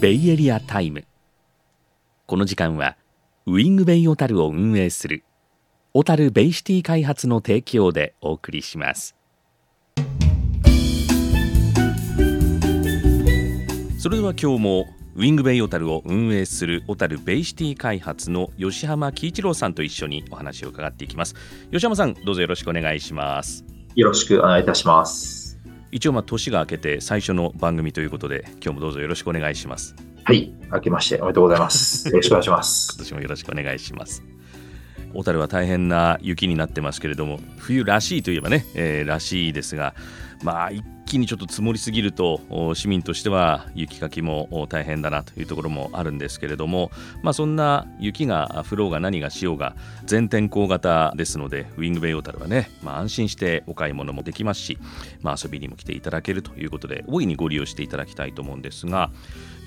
ベイエリアタイム。この時間はウィングベイ小樽を運営する小樽ベイシティ開発の提供でお送りします。それでは今日もウィングベイ小樽を運営する小樽ベイシティ開発の吉浜喜一郎さんと一緒にお話を伺っていきます。吉浜さんどうぞよろしくお願いします。よろしくお願いいたします。一応まあ年が明けて最初の番組ということで今日もどうぞよろしくお願いします。はい明けましておめでとうございます。よろしくお願いします。今年もよろしくお願いします。小樽は大変な雪になってますけれども冬らしいといえばね、えー、らしいですがまあ一気にちょっと積もりすぎると市民としては雪かきも大変だなというところもあるんですけれども、まあ、そんな雪が降ろうが何がしようが全天候型ですのでウィングベイオータルはね、まあ、安心してお買い物もできますし、まあ、遊びにも来ていただけるということで大いにご利用していただきたいと思うんですが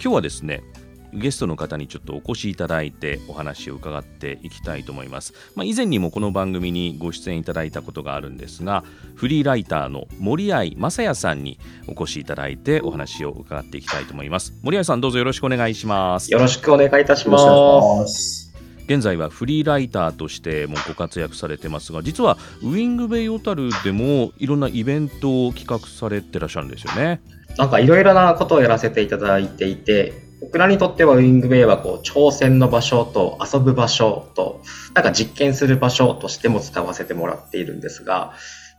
今日はですねゲストの方にちょっとお越しいただいてお話を伺っていきたいと思います、まあ、以前にもこの番組にご出演いただいたことがあるんですがフリーライターの森合正也さんにお越しいただいてお話を伺っていきたいと思います。森合さんどうぞよろしくお願いします。よろしくお願いいたします。現在はフリーライターとしてもご活躍されてますが実はウィングベイ小樽でもいろんなイベントを企画されてらっしゃるんですよね。なんかいろいろなことをやらせていただいていて僕らにとってはウィングベイはこう挑戦の場所と遊ぶ場所となんか実験する場所としても使わせてもらっているんですが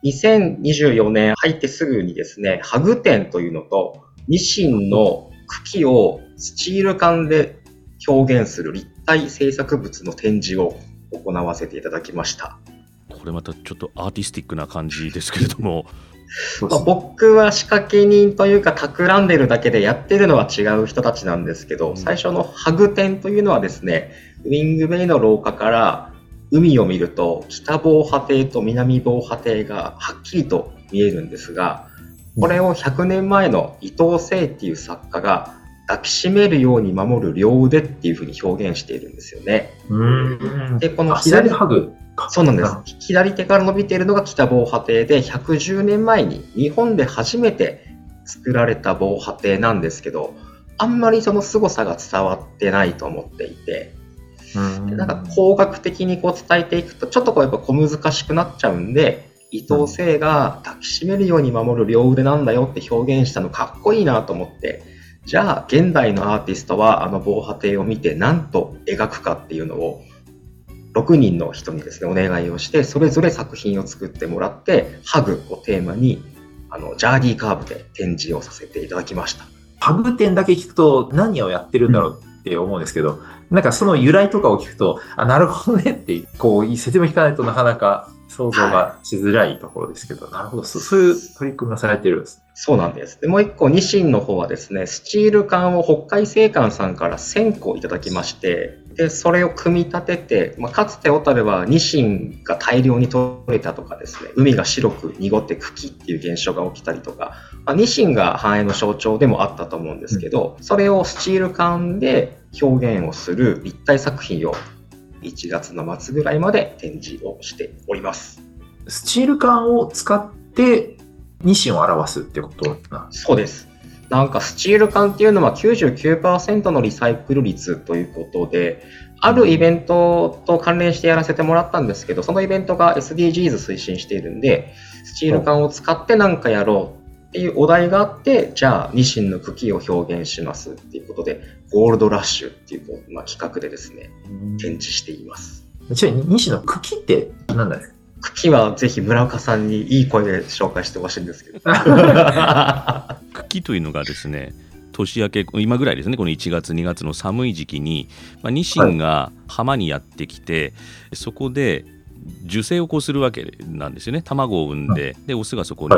2024年入ってすぐにですねハグ展というのとニシンの茎をスチール管で表現する立体制作物の展示を行わせていただきました。これまたちょっとアーティスティックな感じですけれどもまあ、僕は仕掛け人というか企んでるだけでやってるのは違う人たちなんですけど、最初のハグ展というのはですね、ウィングベイの廊下から海を見ると北防波堤と南防波堤がはっきりと見えるんですが、これを100年前の伊藤聖っていう作家が抱きしめるように守る両腕っていうふうに表現しているんですよね。で、この左ハグそうなんです。左手から伸びているのが北防波堤で、110年前に日本で初めて作られた防波堤なんですけど、あんまりその凄さが伝わってないと思っていて、ん。なんか工学的にこう伝えていくと、ちょっとこうやっぱ小難しくなっちゃうんで、伊藤聖が抱きしめるように守る両腕なんだよって表現したのかっこいいなと思って、じゃあ現代のアーティストはあの防波堤を見て何と描くかっていうのを6人の人にですね、お願いをして、それぞれ作品を作ってもらって、ハグをテーマに、あの、ジャーディーカーブで展示をさせていただきました。ハグ展だけ聞くと何をやってるんだろうって思うんですけど、うん、なんかその由来とかを聞くと、あ、なるほどねって、こう、説明聞かないとなかなか想像がしづらいところですけど、はい、なるほど。そ、そういう取り組みがされてるんです、そうなんです。で、もう一個、ニシンの方はですね、スチール缶を北海製缶さんから1000個いただきまして、で、それを組み立てて、まあ、かつて小樽はニシンが大量に取れたとかですね、海が白く濁って茎っていう現象が起きたりとか、まあ、ニシンが繁栄の象徴でもあったと思うんですけど、それをスチール缶で表現をする立体作品を1月の末ぐらいまで展示をしております。スチール缶を使ってニシンを表すってことそうです。なんかスチール缶っていうのは99%のリサイクル率ということで、あるイベントと関連してやらせてもらったんですけど、そのイベントが SDGs 推進しているんで、スチール缶を使って何かやろうっていうお題があって、じゃあニシンの茎を表現しますっていうことで、ゴールドラッシュっていう、まあ、企画でですね、展示しています。ちなみにニシンの茎って何なんですか茎はぜひ村岡さんにいい声で紹介してほしいんですけど。茎というのがですね、年明け、今ぐらいですね、この1月、2月の寒い時期に、まあ、ニシンが浜にやってきて、はい、そこで受精をこうするわけなんですよね、卵を産んで、でオスがそこに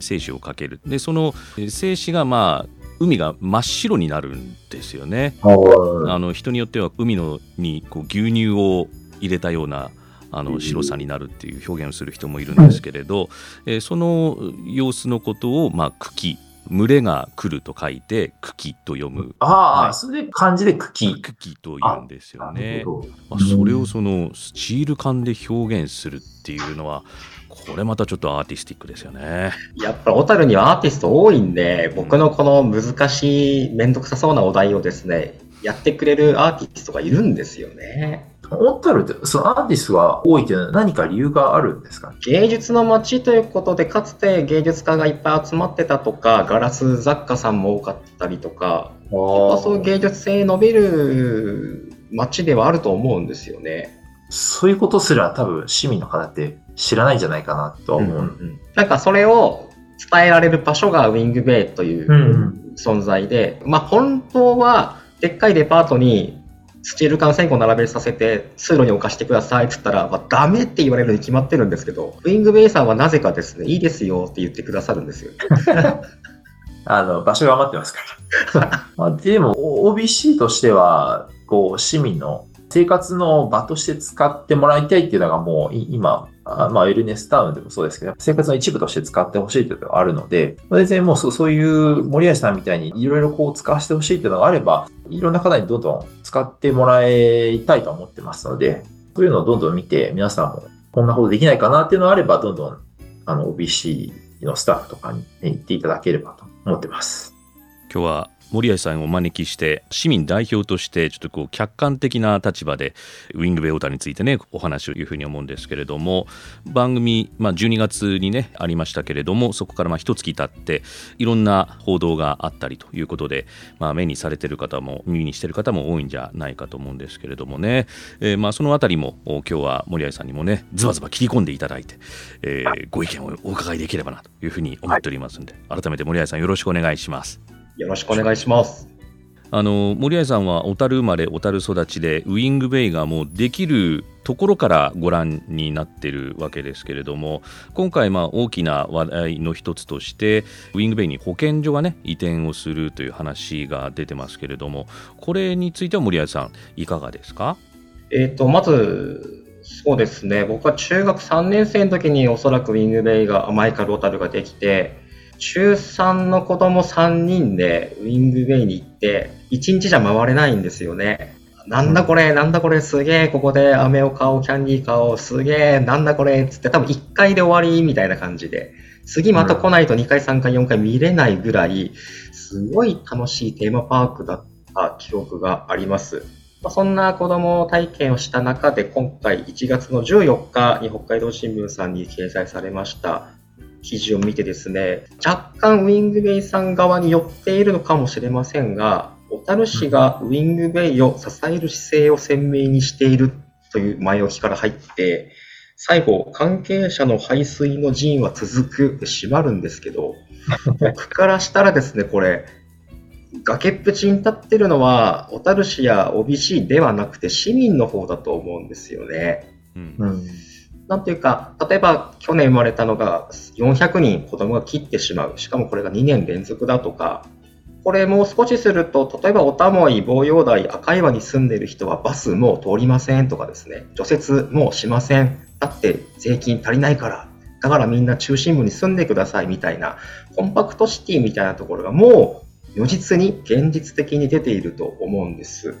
精子をかける、でその精子がまあ海が真っ白になるんですよね。あの人によっては海のにこう牛乳を入れたようなあの白さになるっていう表現をする人もいるんですけれど、えー、その様子のことを、まあ、茎群れが来ると書いて茎と読むああ、はいそれで漢字で茎。茎と言うんですよね。あ、それをそのスチール感で表現するっていうのはこれまたちょっとアーティスティックですよね。やっぱり小樽にはアーティスト多いんで、僕のこの難しい、めんどくさそうなお題をですね、やってくれるアーティストがいるんですよね。小樽って、そのアーティストが多いっていうのは何か理由があるんですか？芸術の街ということで、かつて芸術家がいっぱい集まってたとか、ガラス雑貨さんも多かったりとか、やっぱそういう芸術性伸びる街ではあると思うんですよね。そういうことすら多分市民の方って知らないんじゃないかなとは思う。なんかそれを伝えられる場所がウィングベイといううん存在で、まあ本当はでっかいデパートにスチール缶1000個並べさせて通路に置かしてくださいって言ったら、まあ、ダメって言われるに決まってるんですけど、ウィングベイさんはなぜかですね、いいですよって言ってくださるんですよ。あの、場所が余ってますから。まあでも、OBC としては、こう、市民の生活の場として使ってもらいたいっていうのがもうい今、あまあ、エルネスタウンでもそうですけど、生活の一部として使ってほしいというのがあるので、全然もうそういう森谷さんみたいにいろいろこう使わせてほしいっていうのがあれば、いろんな方にどんどん使ってもらいたいと思ってますので、そういうのをどんどん見て、皆さんもこんなことできないかなっていうのがあれば、どんどんあの OBC のスタッフとかにね言っていただければと思ってます。今日は森谷さんをお招きして市民代表としてちょっとこう客観的な立場でウィングベイオータについてねお話をいうふうに思うんですけれども番組、まあ、12月にねありましたけれどもそこからまあ一月経っていろんな報道があったりということで、まあ、目にされてる方も耳にしてる方も多いんじゃないかと思うんですけれどもね、えーまあそのあたりも今日は森谷さんにもねズバズバ切り込んでいただいて、えーご意見をお伺いできればなというふうに思っておりますので改めて森谷さんよろしくお願いします。よろしくお願いします。あの森谷さんは小樽生まれ小樽育ちでウィングベイがもうできるところからご覧になってるわけですけれども今回まあ大きな話題の一つとしてウィングベイに保健所がね移転をするという話が出てますけれどもこれについては森谷さんいかがですか？えっ、と、まず、そうですね、僕は中学3年生の時におそらくウィングベイが、マイカル・オタルができて、中3の子供3人でウィングベイに行って、1日じゃ回れないんですよね。なんだこれ、なんだこれ、すげえ、ここで飴を買おう、キャンディー買おう、すげえ、なんだこれ、つって多分1回で終わりみたいな感じで、次また来ないと2回、3回、4回見れないぐらい、すごい楽しいテーマパークだった記憶があります。まそんな子供体験をした中で、今回1月の14日に北海道新聞さんに掲載されました記事を見てですね、若干ウィングベイさん側に寄っているのかもしれませんが、小樽市がウィングベイを支える姿勢を鮮明にしているという前置きから入って、最後、関係者の排水の陣は続くで閉まるんですけど、僕からしたらですね、これ、崖っぷちに立ってるのは、小樽市や OBC ではなくて市民の方だと思うんですよね。うんうん。なんていうか、例えば去年生まれたのが400人子供が切ってしまう。しかもこれが2年連続だとか、これもう少しすると、例えばおたもい、防陽台、赤岩に住んでいる人はバスもう通りませんとかですね、除雪もうしません。だって税金足りないから。だからみんな中心部に住んでくださいみたいな、コンパクトシティみたいなところがもう如実に現実的に出ていると思うんです。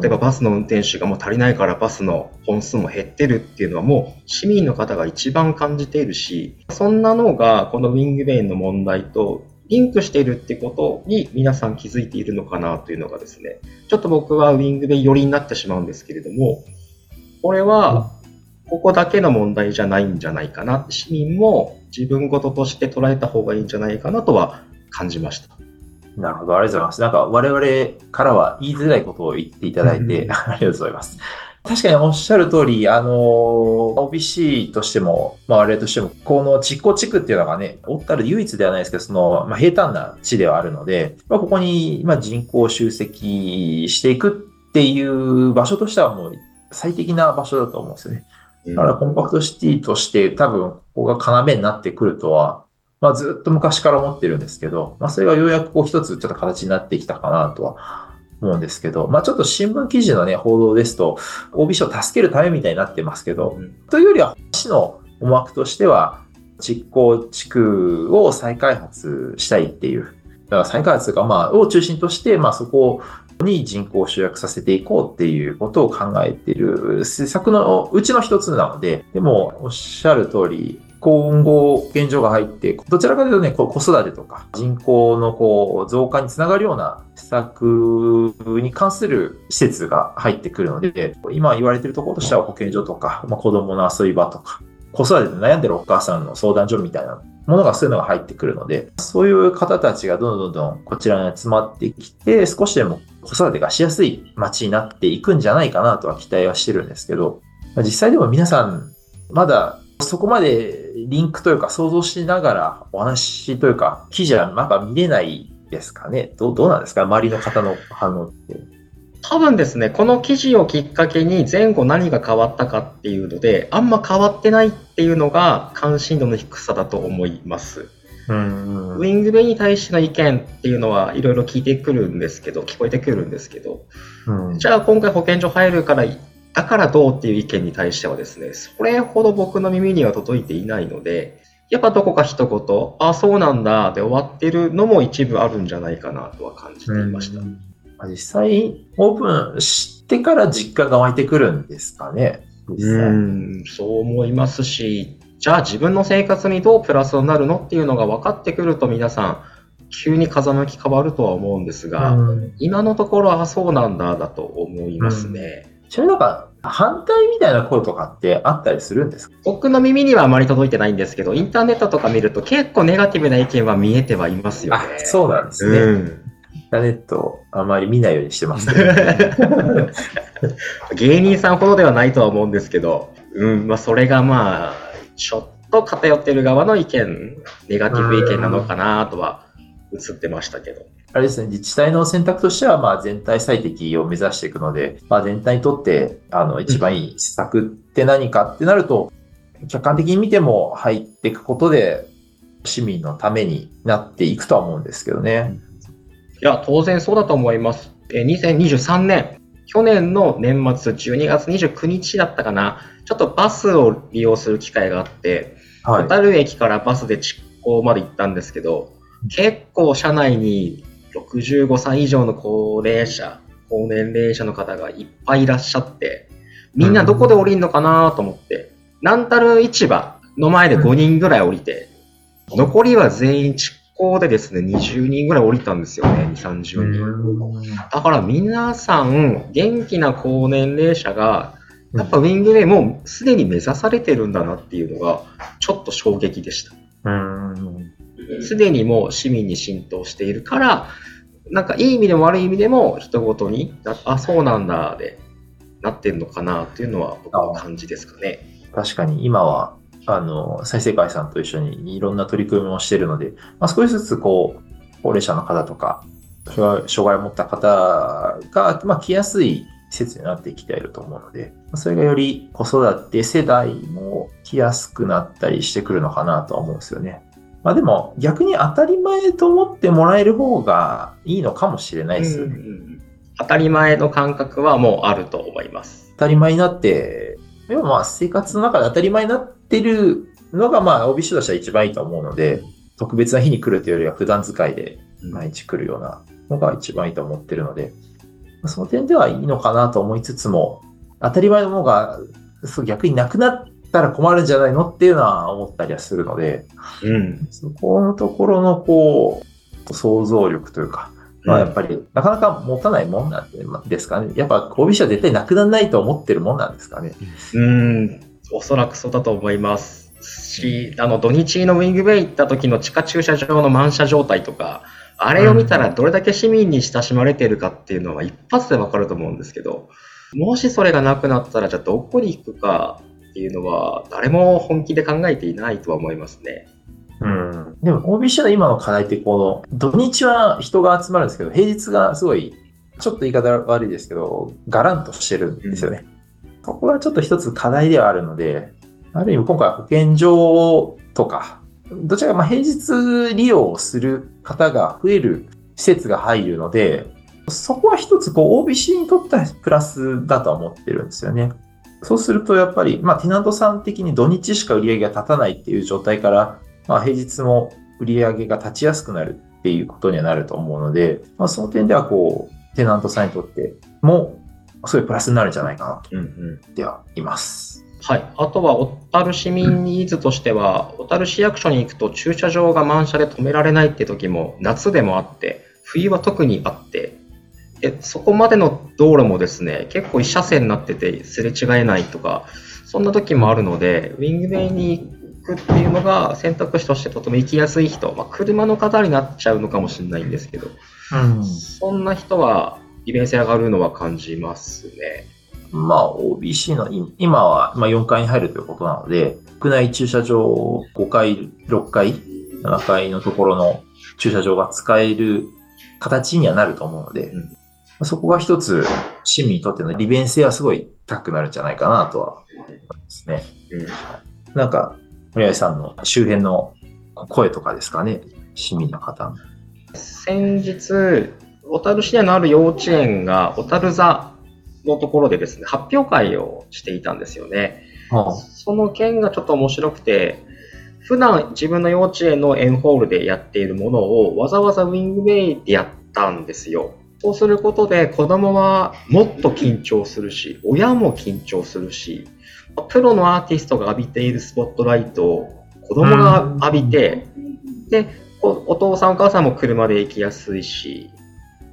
例えばバスの運転手がもう足りないからバスの本数も減ってるっていうのはもう市民の方が一番感じているし、そんなのがこのウィングベインの問題とリンクしているってことに皆さん気づいているのかなというのがですね、ちょっと僕はウィングベイ寄りになってしまうんですけれども、これはここだけの問題じゃないんじゃないかな。市民も自分事として捉えた方がいいんじゃないかなとは感じました。なるほど、ありがとうございます。なんか我々からは言いづらいことを言っていただいて、うん ありがとうございます。確かにおっしゃる通り、あの、OBC としても、まあ我々としても、この実行地区っていうのがね、小樽唯一ではないですけど、その、まあ、平坦な地ではあるので、まあ、ここに、まあ、人口集積していくっていう場所としてはもう最適な場所だと思うんですよね。だからコンパクトシティとして多分ここが要になってくるとは、まあずっと昔から思ってるんですけど、まあそれがようやくこう一つちょっと形になってきたかなとは思うんですけど、まあちょっと新聞記事のね、報道ですと、OBC を助けるためみたいになってますけど、うんというよりは市の思惑としては、実行地区を再開発したいっていう。だから再開発が、まあ、を中心として、まあそこに人口を集約させていこうっていうことを考えている施策のうちの一つなので、でもおっしゃる通り、今後、現状が入って、どちらかというとね、こう子育てとか人口のこう増加につながるような施策に関する施設が入ってくるので、今言われているところとしては保健所とか、まあ、子供の遊び場とか、子育てで悩んでるお母さんの相談所みたいなものがそういうのが入ってくるので、そういう方たちがどんどんどんこちらに集まってきて、少しでも子育てがしやすい街になっていくんじゃないかなとは期待はしてるんですけど、実際でも皆さん、まだそこまでリンクというか想像しながらお話というか記事はまだ見れないですかね。どどうなんですか？周りの方の反応って。多分ですね、この記事をきっかけに前後何が変わったかっていうので、あんま変わってないっていうのが関心度の低さだと思います。うん。ウィングベイに対しての意見っていうのはいろいろ聞いてくるんですけど、聞こえてくるんですけど、うん、じゃあ今回保健所入るからだからどうっていう意見に対してはですね、それほど僕の耳には届いていないので、やっぱどこか一言、あ、そうなんだで終わってるのも一部あるんじゃないかなとは感じていました。実際、オープンしてから実感が湧いてくるんですかね。うん、そう思いますし、じゃあ自分の生活にどうプラスになるのっていうのが分かってくると皆さん、急に風向き変わるとは思うんですが、今のところはそうなんだだと思いますね。ちなみになんか、反対みたいな声とかってあったりするんですか？僕の耳にはあまり届いてないんですけど、インターネットとか見ると結構ネガティブな意見は見えてはいますよね。あ、そうなんですね。うん、インターネットあまり見ないようにしてます、ね、芸人さんほどではないとは思うんですけど、うん、まあそれがまあ、ちょっと偏ってる側の意見、ネガティブ意見なのかなとは映ってましたけど。あれですね、自治体の選択としては、まあ、全体最適を目指していくので、まあ、全体にとって、あの、一番いい施策って何かってなると、客観的に見ても入っていくことで、市民のためになっていくとは思うんですけどね。いや、当然そうだと思います。え2023年、去年の年末12月29日だったかな、ちょっとバスを利用する機会があって、はい、小樽駅からバスで築港まで行ったんですけど、結構車内に65歳以上の高齢者、高年齢者の方がいっぱいいらっしゃって、みんなどこで降りんのかなと思って、なんたる市場の前で5人ぐらい降りて、残りは全員蓄光でですね、20人ぐらい降りたんですよね、2、30人。だから皆さん、元気な高年齢者が、やっぱウィングウェイもうすでに目指されてるんだなっていうのが、ちょっと衝撃でした。すでにもう市民に浸透しているから、なんかいい意味でも悪い意味でも人ごとに、あ、そうなんだでなってるのかなっていうのは僕は感じですかね。確かに今は、あの、再生会さんと一緒にいろんな取り組みをしているので、まあ、少しずつこう、高齢者の方とか、障害を持った方が、まあ、来やすい施設になってきていると思うので、それがより子育て世代も来やすくなったりしてくるのかなとは思うんですよね。まあでも逆に当たり前と思ってもらえる方がいいのかもしれないですよね。うんうん、当たり前の感覚はもうあると思います。当たり前になって、でもまあ生活の中で当たり前になってるのがまあ OB 指導者は一番いいと思うので、特別な日に来るというよりは普段使いで毎日来るようなのが一番いいと思ってるので、その点ではいいのかなと思いつつも、当たり前のものがそう逆になくなったら困るんじゃないのっていうのは思ったりはするので、うん、そこのところのこう、想像力というか、まあやっぱり、なかなか持たないもんなんですかね。やっぱ、交尾者絶対なくならないと思ってるもんなんですかね。うん、おそらくそうだと思いますし、あの、土日のウィングベイ行った時の地下駐車場の満車状態とか、あれを見たらどれだけ市民に親しまれているかっていうのは一発でわかると思うんですけど、もしそれがなくなったら、じゃあどこに行くかっていうのは、誰も本気で考えていないとは思いますね。うん。でも、OBC の今の課題って、この、土日は人が集まるんですけど、平日がすごい、ちょっと言い方悪いですけど、ガランとしてるんですよね。うん、そこがちょっと一つ課題ではあるので、ある意味今回保健所とか、どちらかまあ平日利用する方が増える施設が入るので、そこは一つこう OBC にとってはプラスだとは思ってるんですよね。そうするとやっぱり、まあ、テナントさん的に土日しか売り上げが立たないっていう状態から、まあ、平日も売り上げが立ちやすくなるっていうことにはなると思うので、まあ、その点ではこう、テナントさんにとっても、そういうプラスになるんじゃないかなとうんうん。思ってはいます。はい。あとは、小樽市民ニーズとしては、小樽市役所に行くと駐車場が満車で止められないって時も夏でもあって、冬は特にあって、でそこまでの道路もですね、結構一車線になっててすれ違えないとか、そんな時もあるので、ウィングベイに行くっていうのが選択肢としてとても行きやすい人、まあ、車の方になっちゃうのかもしれないんですけど、うん。そんな人は利便性上がるのは感じますね。まあ、OBC のい今は、まあ、4階に入るということなので、屋内駐車場5階、6階、7階のところの駐車場が使える形にはなると思うので、うんそこが一つ市民にとっての利便性はすごい高くなるんじゃないかなとは思いますね。うんなんか、森合さんの周辺の声とかですかね、市民の方の。先日、小樽市内のある幼稚園が小樽座のところでですね、発表会をしていたんですよね。その件がちょっと面白くて、普段自分の幼稚園のエンホールでやっているものをわざわざウィングウェイでやったんですよ。そうすることで子供はもっと緊張するし、親も緊張するし、プロのアーティストが浴びているスポットライトを子供が浴びて、で、おお父さんお母さんも車で行きやすいし、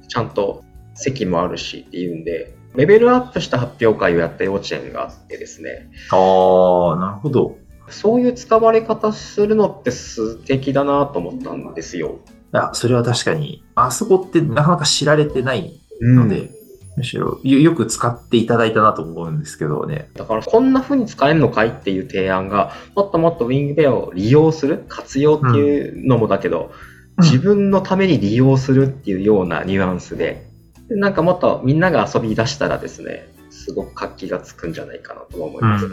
ちゃんと席もあるしっていうんで、レベルアップした発表会をやった幼稚園があってですね、ああ、なるほど。そういう使われ方するのって素敵だなと思ったんですよ。あそれは確かに、あそこってなかなか知られてないので、うんむしろよよく使っていただいたなと思うんですけどね。だからこんな風に使えるのかいっていう提案が、もっともっとウィングベアを利用する、活用っていうのもだけど、うん自分のために利用するっていうようなニュアンスで、でなんかもっとみんなが遊び出したらですね、すごく活気がつくんじゃないかなと思います。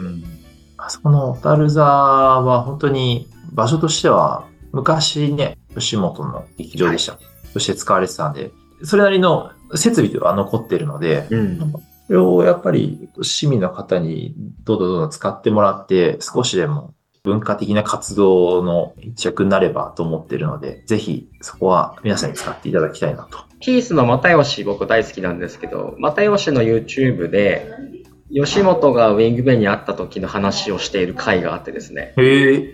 あそこの小樽座は本当に場所としては昔ね、吉本の劇場でした。として使われてたんで、それなりの設備では残ってるので、うん。それをやっぱり市民の方にどんどんどんどん使ってもらって、少しでも文化的な活動の一着になればと思ってるので、ぜひそこは皆さんに使っていただきたいなと。ピースの又吉僕大好きなんですけど、又吉の YouTube で、吉本がウィングベイに会った時の話をしている回があってですね。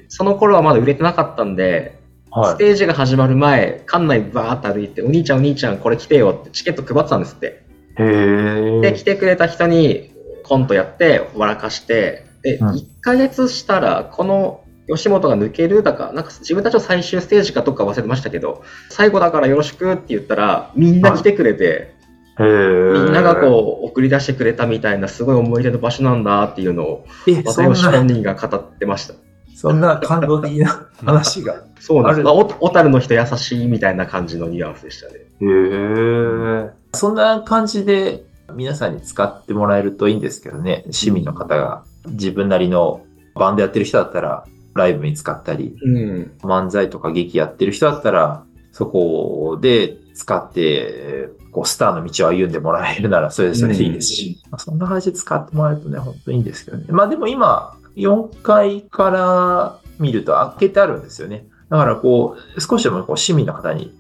その頃はまだ売れてなかったんで、スはい。テージが始まる前、館内バーッと歩いて、お兄ちゃんお兄ちゃんこれ来てよってチケット配ってたんですって。へで、来え。てくれた人にコントやって、笑かして、で、うん1ヶ月したら、この吉本が抜けるだか、なんか自分たちの最終ステージかどっか忘れてましたけど、最後だからよろしくって言ったら、みんな来てくれて、へえ。みんながこう送り出してくれたみたいなすごい思い出の場所なんだっていうのを、う、え、そん又吉本な、人が語ってました。そんな感動的な話が。そうなんです。小樽の人優しいみたいな感じのニュアンスでしたね。へえ。そんな感じで皆さんに使ってもらえるといいんですけどね。市民の方が自分なりのバンドやってる人だったらライブに使ったり、うん。漫才とか劇やってる人だったらそこで使って、こうスターの道を歩んでもらえるならそれでそれでいいですし、まあそんな感じで使ってもらえるとね、本当にいいんですけどね。まあでも今、4階から見ると開けてあるんですよね。だからこう、少しでもこう市民の方に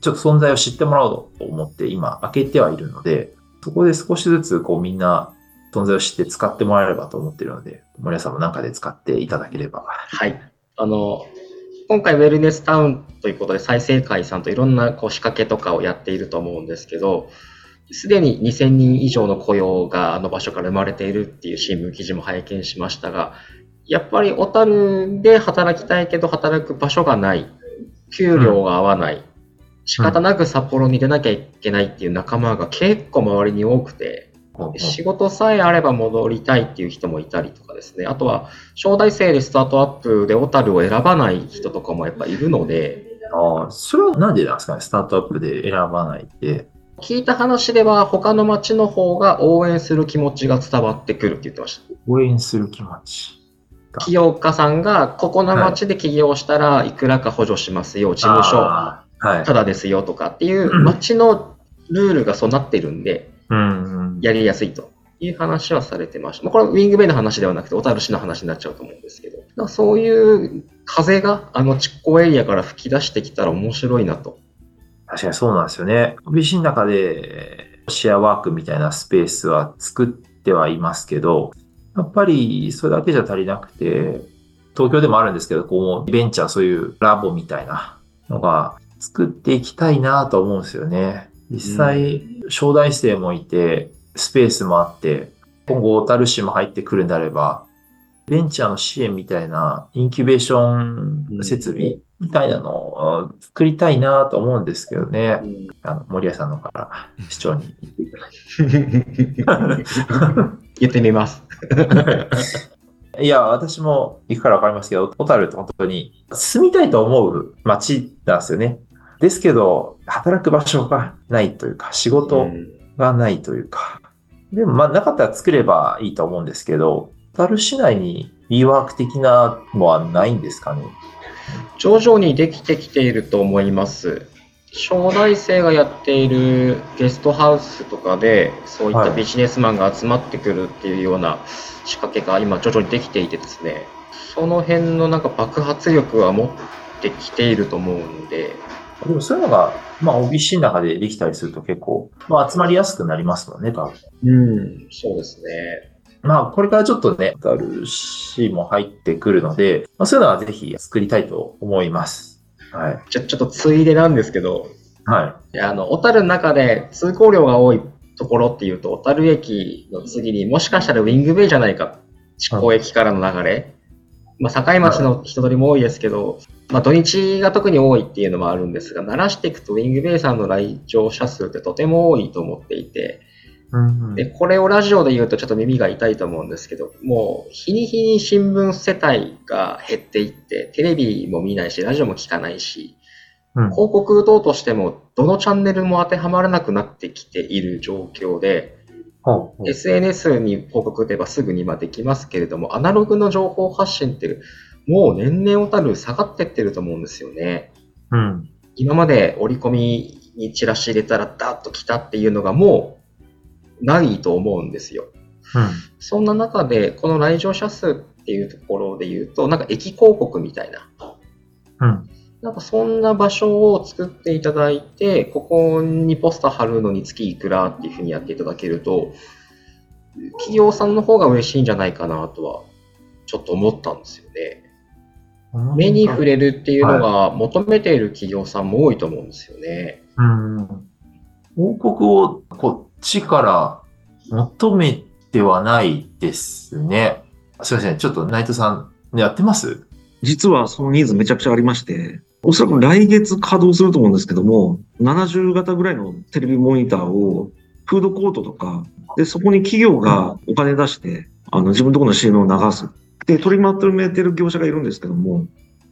ちょっと存在を知ってもらおうと思って今開けてはいるので、そこで少しずつこうみんな存在を知って使ってもらえればと思っているので、森谷さんもなんかで使っていただければ。はい。あの、今回ウェルネスタウンということで再生会さんといろんなこう仕掛けとかをやっていると思うんですけど、すでに2000人以上の雇用があの場所から生まれているっていう新聞記事も拝見しましたが、やっぱり小樽で働きたいけど働く場所がない、給料が合わない、仕方なく札幌に出なきゃいけないっていう仲間が結構周りに多くて、仕事さえあれば戻りたいっていう人もいたりとかですね。あとは、招待制でスタートアップで小樽を選ばない人とかもやっぱいるので、ああ、それはなんでなんですかね、スタートアップで選ばないって。聞いた話では他の町の方が応援する気持ちが伝わってくるって言ってました。応援する気持ち。起業家さんが、ここの町で起業したらいくらか補助しますよ、事務所、はい。ただですよとかっていううん町のルールがそうなってるんで。やりやすいといいう話はされてました。まあ、これはウィングベイの話ではなくて、小樽市の話になっちゃうと思うんですけど、そういう風があの蓄光エリアから吹き出してきたら面白いなと。確かにそうなんですよね。OBC の中でシェアワークみたいなスペースは作ってはいますけど、やっぱりそれだけじゃ足りなくて、東京でもあるんですけど、こう、ベンチャーそういうラボみたいなのが作っていきたいなと思うんですよね。実際、小大生もいて、スペースもあって、今後、小樽市も入ってくるんであれば、ベンチャーの支援みたいな、インキュベーション設備みたいなのを作りたいなと思うんですけどね。あの、森谷さんのから市長に言っていただいて。言ってみます。いや、私も行くからわかりますけど、小樽って本当に住みたいと思う街なんですよね。ですけど、働く場所がないというか、仕事がないというか。でも、まあ、なかったら作ればいいと思うんですけど、小樽市内に e ワーク的なのはないんですかね。徐々にできてきていると思います。小大生がやっているゲストハウスとかで、そういったビジネスマンが集まってくるっていうような仕掛けが今徐々にできていてですね、その辺のなんか爆発力は持ってきていると思うんで、でもそういうのが、まあ OBC の中でできたりすると結構、まあ集まりやすくなりますもんね、多分。うん、そうですね。まあこれからちょっとね、ある市も入ってくるので、まあ、そういうのはぜひ作りたいと思います。はい。じゃ、ちょっとついでなんですけど、はい。あの、小樽の中で通行量が多いところっていうと、小樽駅の次にもしかしたらウィングベイじゃないか。地高駅からの流れ。まあ、境町の人通りも多いですけど、まあ、土日が特に多いっていうのもあるんですが、慣らしていくとウィングベイさんの来場者数ってとても多いと思っていて、うんで、これをラジオで言うとちょっと耳が痛いと思うんですけど、もう日に日に新聞世帯が減っていって、テレビも見ないし、ラジオも聞かないし、うん広告等としてもどのチャンネルも当てはまらなくなってきている状況で、ほうほう SNS に広告打てばすぐにまできますけれども、アナログの情報発信ってもう年々たる下がってってると思うんですよね。うん。今まで折り込みにチラシ入れたらダッと来たっていうのがもうないと思うんですよ。うん。そんな中で、この来場者数っていうところで言うと、なんか駅広告みたいな、うん。なんかそんな場所を作っていただいて、ここにポスター貼るのに月いくらっていうふうにやっていただけると、企業さんの方が嬉しいんじゃないかなとは、ちょっと思ったんですよね。目に触れるっていうのが求めている企業さんも多いと思うんですよね。うん。報告をこっちから求めてはないですね。すいません。ちょっと内藤さん、やってます？実はそのニーズめちゃくちゃありまして、おそらく来月稼働すると思うんですけども、70型ぐらいのテレビモニターをフードコートとか、で、そこに企業がお金出して、あの、自分のところの CM を流す。で、取りまとめてる業者がいるんですけども、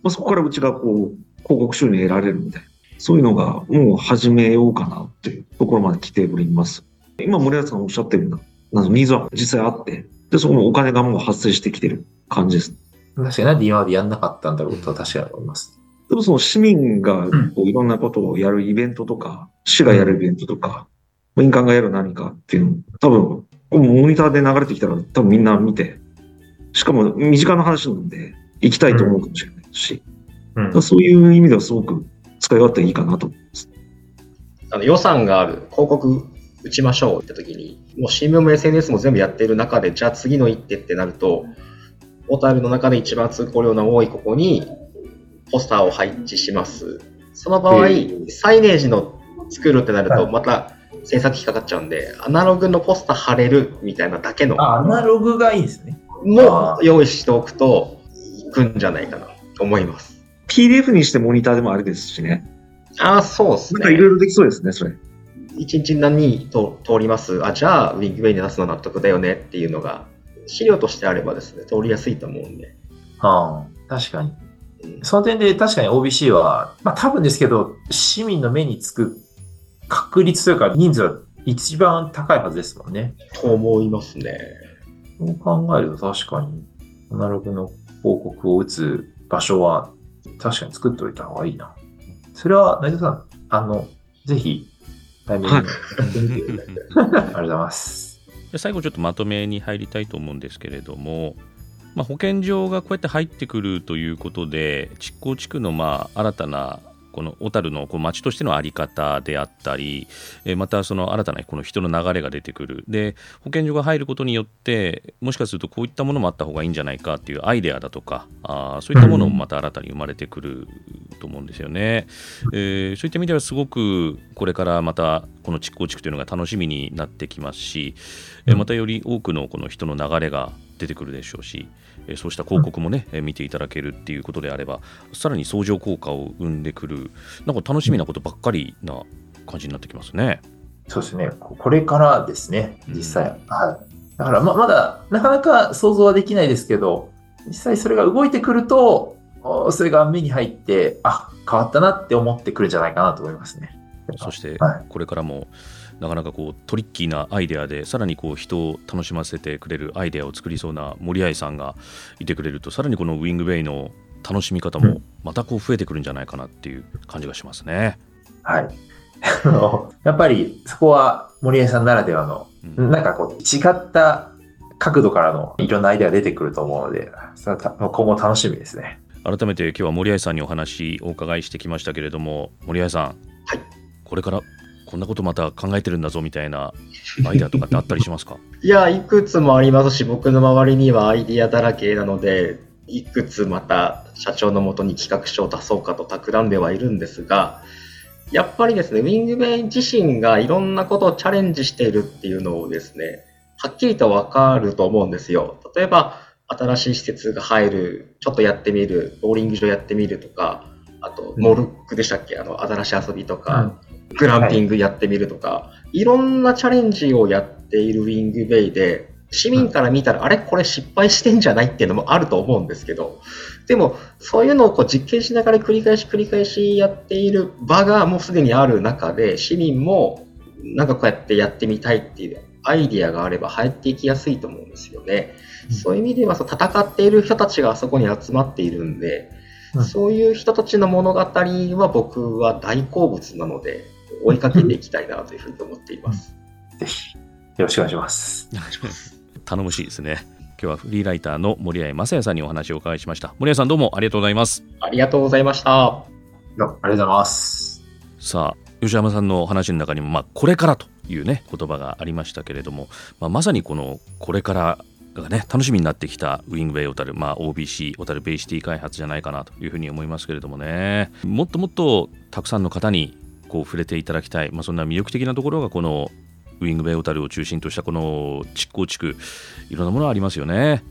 まあ、そこからうちがこう、広告収入得られるみたいな。そういうのがもう始めようかなっていうところまで来ております。今、森谷さんおっしゃってるような、なんニーズは実際あって、で、そこのお金がもう発生してきてる感じです。確かになんで今までやんなかったんだろうとは確かに思います。でもその市民がこういろんなことをやるイベントとか、市がやるイベントとか、民間がやる何かっていうの、多分、こうモニターで流れてきたら多分みんな見て、しかも身近な話なので、行きたいと思うかもしれないし、うんそういう意味ではすごく使い勝手いいかなと思います。あの予算がある広告打ちましょうって時に、もう新聞も SNS も全部やってる中で、じゃあ次の一手ってなると、小樽の中で一番通行量の多いここにポスターを配置します。その場合、サイネージの作るってなると、はいまた制作費かかっちゃうんで、アナログのポスター貼れるみたいなだけのあ、アナログがいいですね。も用意しておくと、いくんじゃないかなと思います。PDF にしてモニターでもあれですしね。ああ、そうですね。なんかいろいろできそうですね、それ。一日何人と通ります？あ、じゃあ、ウィングウェイに出すの納得だよねっていうのが、資料としてあればですね、通りやすいと思うんで。はあ、確かに。うんその点で確かに OBC は、まあ多分ですけど、市民の目につく確率というか人数は一番高いはずですもんね。と思いますね。そう考えると確かに、アナログの広告を打つ場所は確かに作っておいた方がいいな。それは、内藤さん、あの、ぜひ、タイミングにやってみていただきたい。ありがとうございます。で最後ちょっとまとめに入りたいと思うんですけれども、まあ、保健所がこうやって入ってくるということで築港地区のまあ新たなこの小樽のこう町としての在り方であったり、えまたその新たなこの人の流れが出てくるで保健所が入ることによってもしかするとこういったものもあった方がいいんじゃないかっていうアイデアだとかあそういったものもまた新たに生まれてくると思うんですよね。えー、そういった意味ではすごくこれからまたこの築港地区というのが楽しみになってきますし、えまたより多くのこの人の流れが出てくるでしょうし、えそうした広告もね、見ていただけるっていうことであればさらに相乗効果を生んでくるなんか楽しみなことばっかりな感じになってきますね。そうですね。これからですね、実際。うん、はい。だからままだなかなか想像はできないですけど、実際それが動いてくると、それが目に入って、あ、変わったなって思ってくるんじゃないかなと思いますね。そしてこれからもなかなかこうトリッキーなアイデアでさらにこう人を楽しませてくれるアイデアを作りそうな森合さんがいてくれるとさらにこのウィングウェイの楽しみ方もまたこう増えてくるんじゃないかなっていう感じがしますね。はい。やっぱりそこは森合さんならではの、うん、なんかこう違った角度からのいろんなアイデアが出てくると思うので、そ今後楽しみですね。改めて今日は森合さんにお話をお伺いしてきましたけれども、森合さん、はい、これからこんなことまた考えてるんだぞみたいなアイデアとかってあったりしますか？いや、いくつもあります。し、僕の周りにはアイディアだらけなので、いくつまた社長のもとに企画書を出そうかと企んではいるんですが、やっぱりですね、ウィングベイ自身がいろんなことをチャレンジしているっていうのをですね、はっきりとわかると思うんですよ。例えば、新しい施設が入る、ちょっとやってみる、ボーリング場やってみるとか、あと、モルックでしたっけ？あの、新しい遊びとか、グランピングやってみるとか、はい、いろんなチャレンジをやっているウィングベイで、市民から見たら、あれこれ失敗してんじゃないっていうのもあると思うんですけど、でも、そういうのをこう実験しながら繰り返し繰り返しやっている場がもうすでにある中で、市民もなんかこうやってやってみたいっていうアイディアがあれば入っていきやすいと思うんですよね。そういう意味では、そう戦っている人たちがあそこに集まっているんで、そういう人たちの物語は僕は大好物なので、追いかけていきたいなというふうに思っています。ぜひ、よろしくお願いします。頼もしいですね。今日はフリーライターの森合正也さんにお話をお伺いしました。森合さんどうもありがとうございます。ありがとうございました。ありがとうございます。さあ、吉山さんの話の中にも、まあ、これからというね、言葉がありましたけれども、まあ、まさにこの、これからがね、楽しみになってきたウィングウェイ小樽、まあ、OBC 小樽ベイシティ開発じゃないかなというふうに思いますけれどもね、もっともっとたくさんの方にこう触れていただきたい、まあ、そんな魅力的なところがこのウィングベイオタルを中心としたこの築港地区いろんなものありますよね。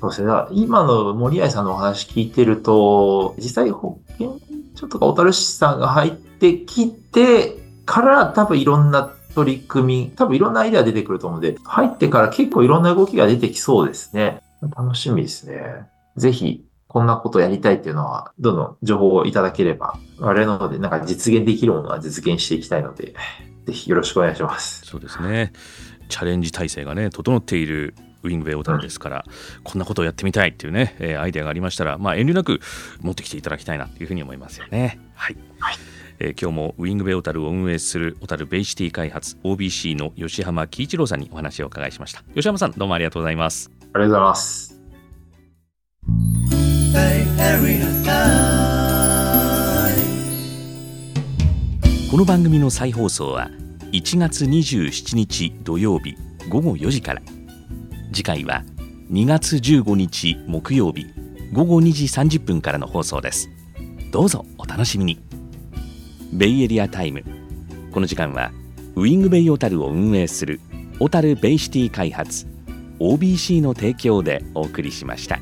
そうですね。今の森合さんのお話聞いてると、実際保健所とか小樽市さんが入ってきてから多分いろんな取り組み、多分いろんなアイデア出てくると思うので、入ってから結構いろんな動きが出てきそうですね。楽しみですね。ぜひこんなことやりたいっていうのは、どんどん情報をいただければ、我々のでなんか実現できるものは実現していきたいので、ぜひよろしくお願いします。そうですね。チャレンジ体制がね、整っているウィングウェイオタルですから、うん、こんなことをやってみたいっていうね、えー、アイデアがありましたら、まあ、遠慮なく持ってきていただきたいなというふうに思いますよね。はい、はいえー、今日もウィングウェイオタルを運営する小樽ベイシティ開発 OBC の吉浜喜一郎さんにお話をお伺いしました吉浜さんどうもありがとうございますありがとうございますこの番組の再放送は1月27日土曜日午後4時から。次回は2月15日木曜日午後2時30分からの放送です。どうぞお楽しみに。ベイエリアタイム。この時間はウィングベイ小樽を運営する小樽ベイシティ開発 OBC の提供でお送りしました。